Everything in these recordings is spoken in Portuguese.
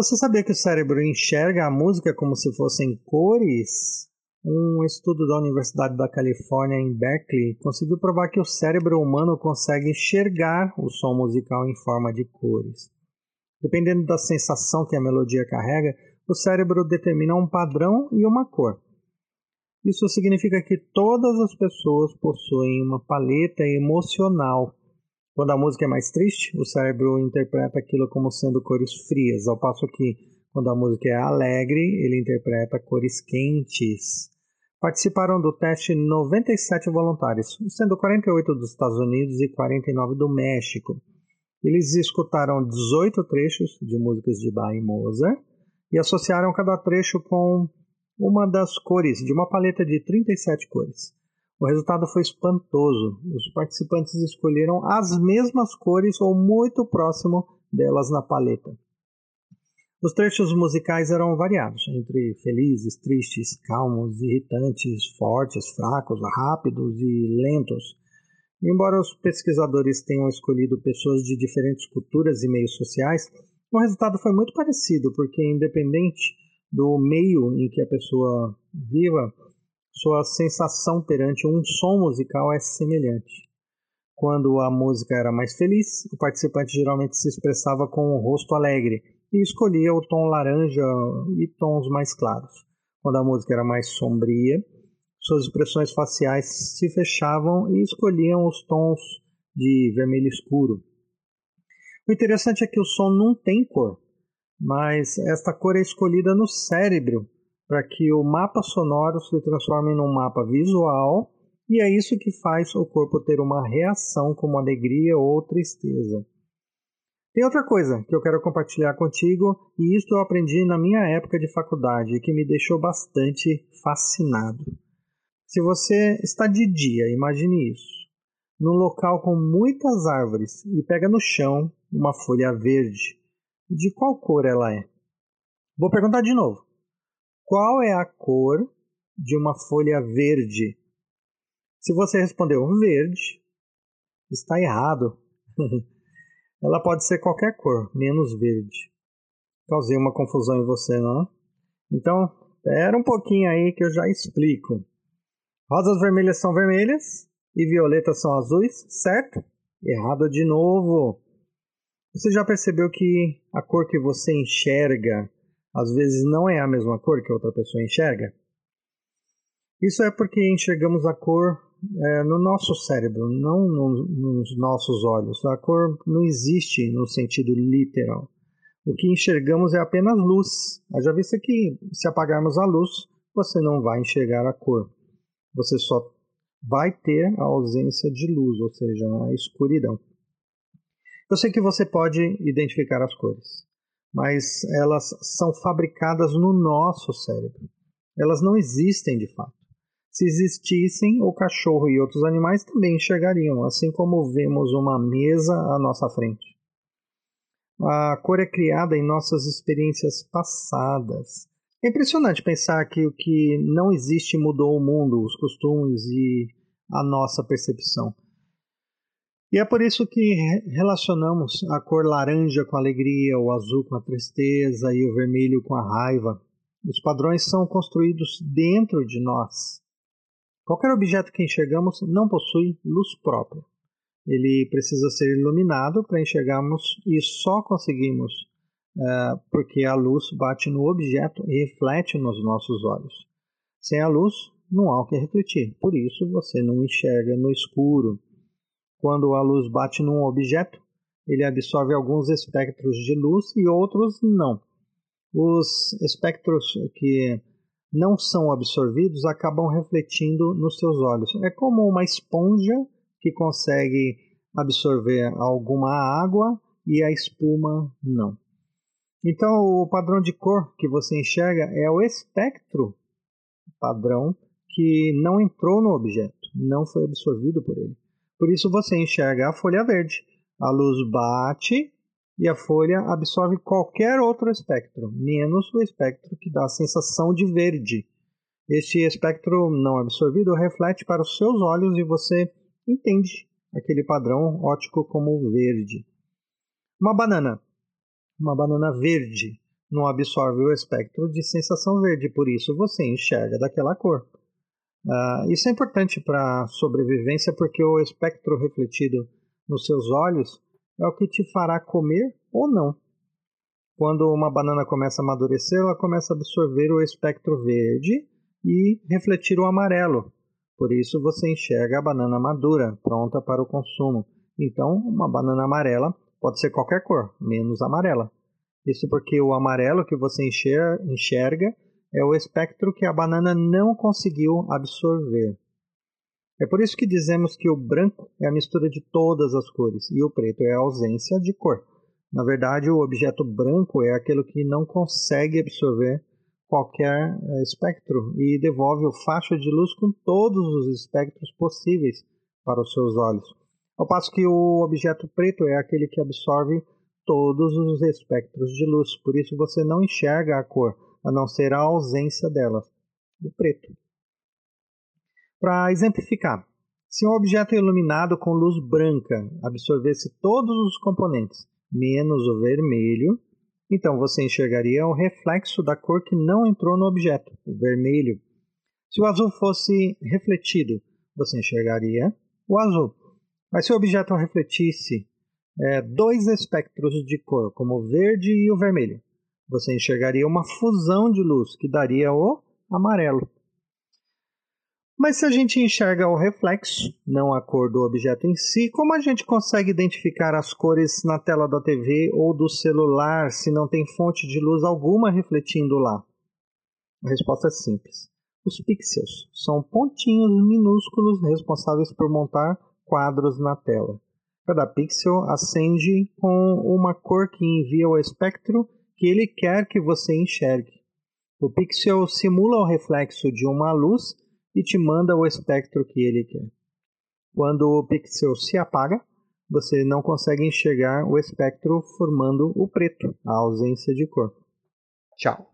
Você sabia que o cérebro enxerga a música como se fossem cores? Um estudo da Universidade da Califórnia em Berkeley conseguiu provar que o cérebro humano consegue enxergar o som musical em forma de cores. Dependendo da sensação que a melodia carrega, o cérebro determina um padrão e uma cor. Isso significa que todas as pessoas possuem uma paleta emocional. Quando a música é mais triste, o cérebro interpreta aquilo como sendo cores frias, ao passo que, quando a música é alegre, ele interpreta cores quentes. Participaram do teste 97 voluntários, sendo 48 dos Estados Unidos e 49 do México. Eles escutaram 18 trechos de músicas de Bach e Mozart e associaram cada trecho com uma das cores de uma paleta de 37 cores. O resultado foi espantoso. Os participantes escolheram as mesmas cores ou muito próximo delas na paleta. Os trechos musicais eram variados, entre felizes, tristes, calmos, irritantes, fortes, fracos, rápidos e lentos. Embora os pesquisadores tenham escolhido pessoas de diferentes culturas e meios sociais, o resultado foi muito parecido, porque independente do meio em que a pessoa viva, sua sensação perante um som musical é semelhante. Quando a música era mais feliz, o participante geralmente se expressava com o um rosto alegre e escolhia o tom laranja e tons mais claros. Quando a música era mais sombria, suas expressões faciais se fechavam e escolhiam os tons de vermelho escuro. O interessante é que o som não tem cor mas esta cor é escolhida no cérebro para que o mapa sonoro se transforme num mapa visual e é isso que faz o corpo ter uma reação como alegria ou tristeza. Tem outra coisa que eu quero compartilhar contigo, e isto eu aprendi na minha época de faculdade que me deixou bastante fascinado. Se você está de dia, imagine isso, num local com muitas árvores e pega no chão uma folha verde de qual cor ela é? Vou perguntar de novo. Qual é a cor de uma folha verde? Se você respondeu verde, está errado. ela pode ser qualquer cor, menos verde. Causei uma confusão em você, não é? Então, espera um pouquinho aí que eu já explico. Rosas vermelhas são vermelhas e violetas são azuis, certo? Errado de novo. Você já percebeu que a cor que você enxerga às vezes não é a mesma cor que outra pessoa enxerga? Isso é porque enxergamos a cor é, no nosso cérebro, não no, nos nossos olhos. A cor não existe no sentido literal. O que enxergamos é apenas luz. Já visto que se apagarmos a luz, você não vai enxergar a cor. Você só vai ter a ausência de luz, ou seja, a escuridão. Eu sei que você pode identificar as cores, mas elas são fabricadas no nosso cérebro. Elas não existem de fato. Se existissem, o cachorro e outros animais também enxergariam, assim como vemos uma mesa à nossa frente. A cor é criada em nossas experiências passadas. É impressionante pensar que o que não existe mudou o mundo, os costumes e a nossa percepção. E é por isso que relacionamos a cor laranja com a alegria, o azul com a tristeza e o vermelho com a raiva. Os padrões são construídos dentro de nós. Qualquer objeto que enxergamos não possui luz própria. Ele precisa ser iluminado para enxergarmos e só conseguimos uh, porque a luz bate no objeto e reflete nos nossos olhos. Sem a luz, não há o que refletir, por isso você não enxerga no escuro quando a luz bate num objeto, ele absorve alguns espectros de luz e outros não. Os espectros que não são absorvidos acabam refletindo nos seus olhos. É como uma esponja que consegue absorver alguma água e a espuma não. Então, o padrão de cor que você enxerga é o espectro padrão que não entrou no objeto, não foi absorvido por ele. Por isso você enxerga a folha verde. A luz bate e a folha absorve qualquer outro espectro, menos o espectro que dá a sensação de verde. Este espectro não absorvido reflete para os seus olhos e você entende aquele padrão óptico como verde. Uma banana, uma banana verde, não absorve o espectro de sensação verde, por isso você enxerga daquela cor. Uh, isso é importante para a sobrevivência porque o espectro refletido nos seus olhos é o que te fará comer ou não. Quando uma banana começa a amadurecer, ela começa a absorver o espectro verde e refletir o amarelo. Por isso você enxerga a banana madura, pronta para o consumo. Então, uma banana amarela pode ser qualquer cor, menos amarela. Isso porque o amarelo que você enxerga é o espectro que a banana não conseguiu absorver. É por isso que dizemos que o branco é a mistura de todas as cores e o preto é a ausência de cor. Na verdade, o objeto branco é aquele que não consegue absorver qualquer eh, espectro e devolve o faixa de luz com todos os espectros possíveis para os seus olhos. Ao passo que o objeto preto é aquele que absorve todos os espectros de luz, por isso você não enxerga a cor, a não ser a ausência delas, o preto. Para exemplificar, se um objeto iluminado com luz branca absorvesse todos os componentes, menos o vermelho, então você enxergaria o reflexo da cor que não entrou no objeto, o vermelho. Se o azul fosse refletido, você enxergaria o azul. Mas se o objeto refletisse é, dois espectros de cor, como o verde e o vermelho, você enxergaria uma fusão de luz que daria o amarelo. Mas se a gente enxerga o reflexo, não a cor do objeto em si, como a gente consegue identificar as cores na tela da TV ou do celular se não tem fonte de luz alguma refletindo lá? A resposta é simples. Os pixels são pontinhos minúsculos responsáveis por montar quadros na tela. Cada pixel acende com uma cor que envia o espectro que ele quer que você enxergue. O pixel simula o reflexo de uma luz e te manda o espectro que ele quer. Quando o pixel se apaga, você não consegue enxergar o espectro formando o preto, a ausência de cor. Tchau!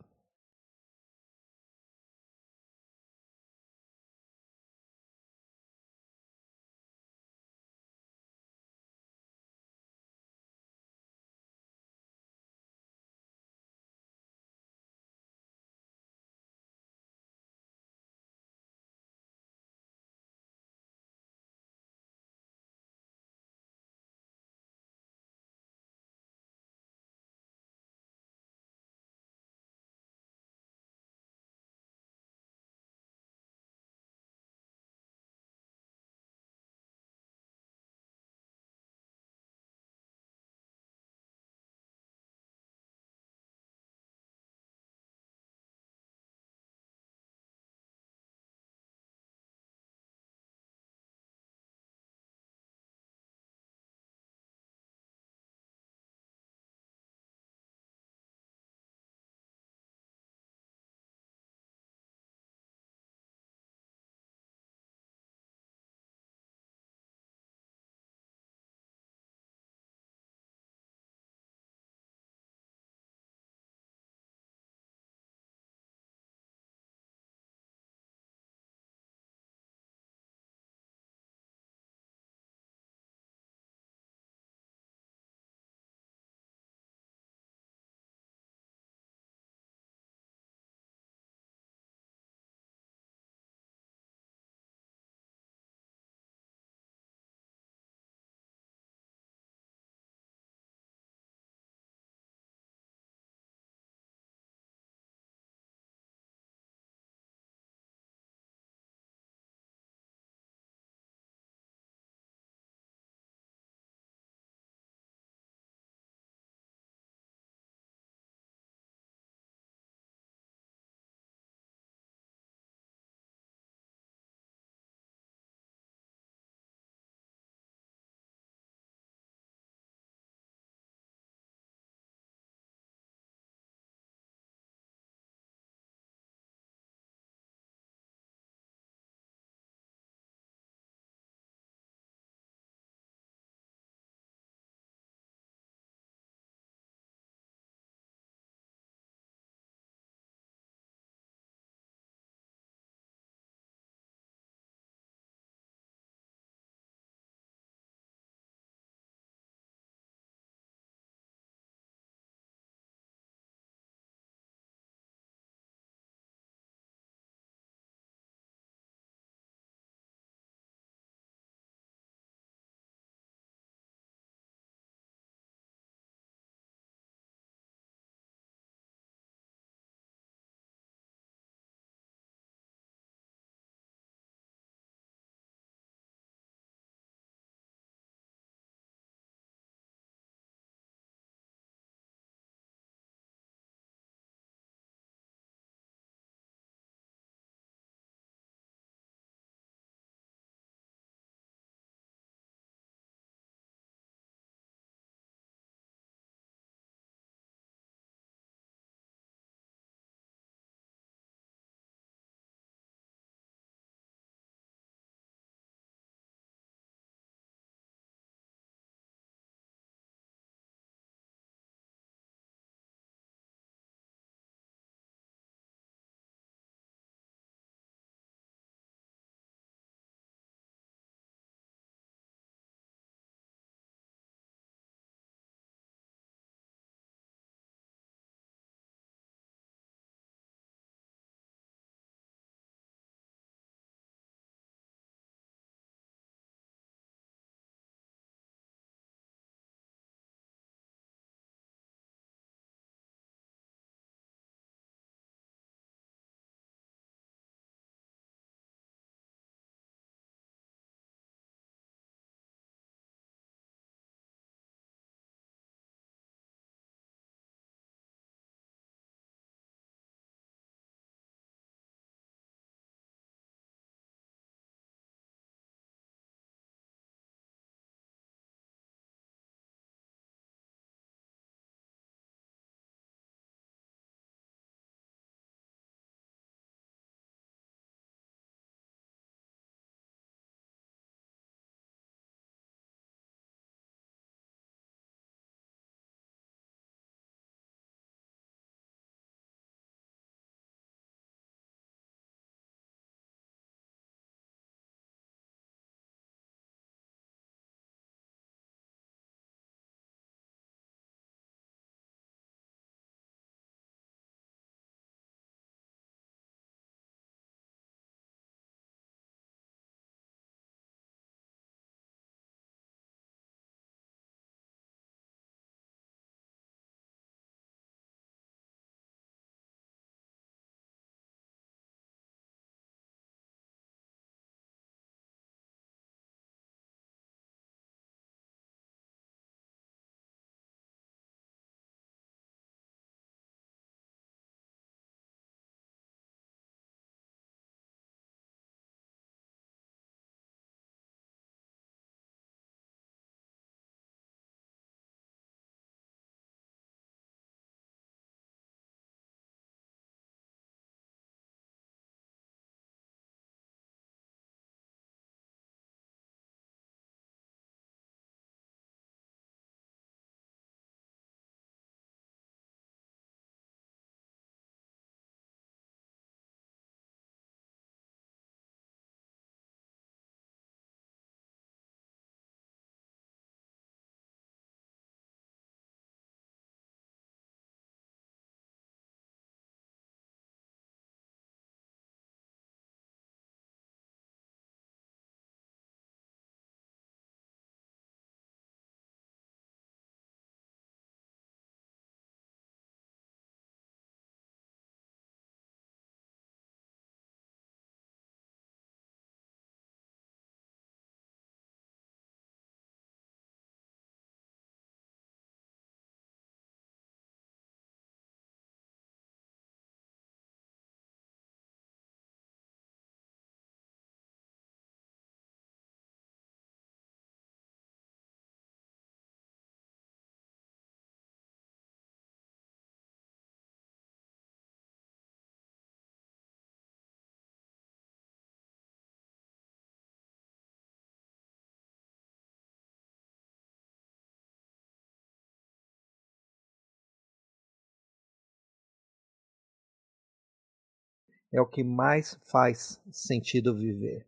É o que mais faz sentido viver.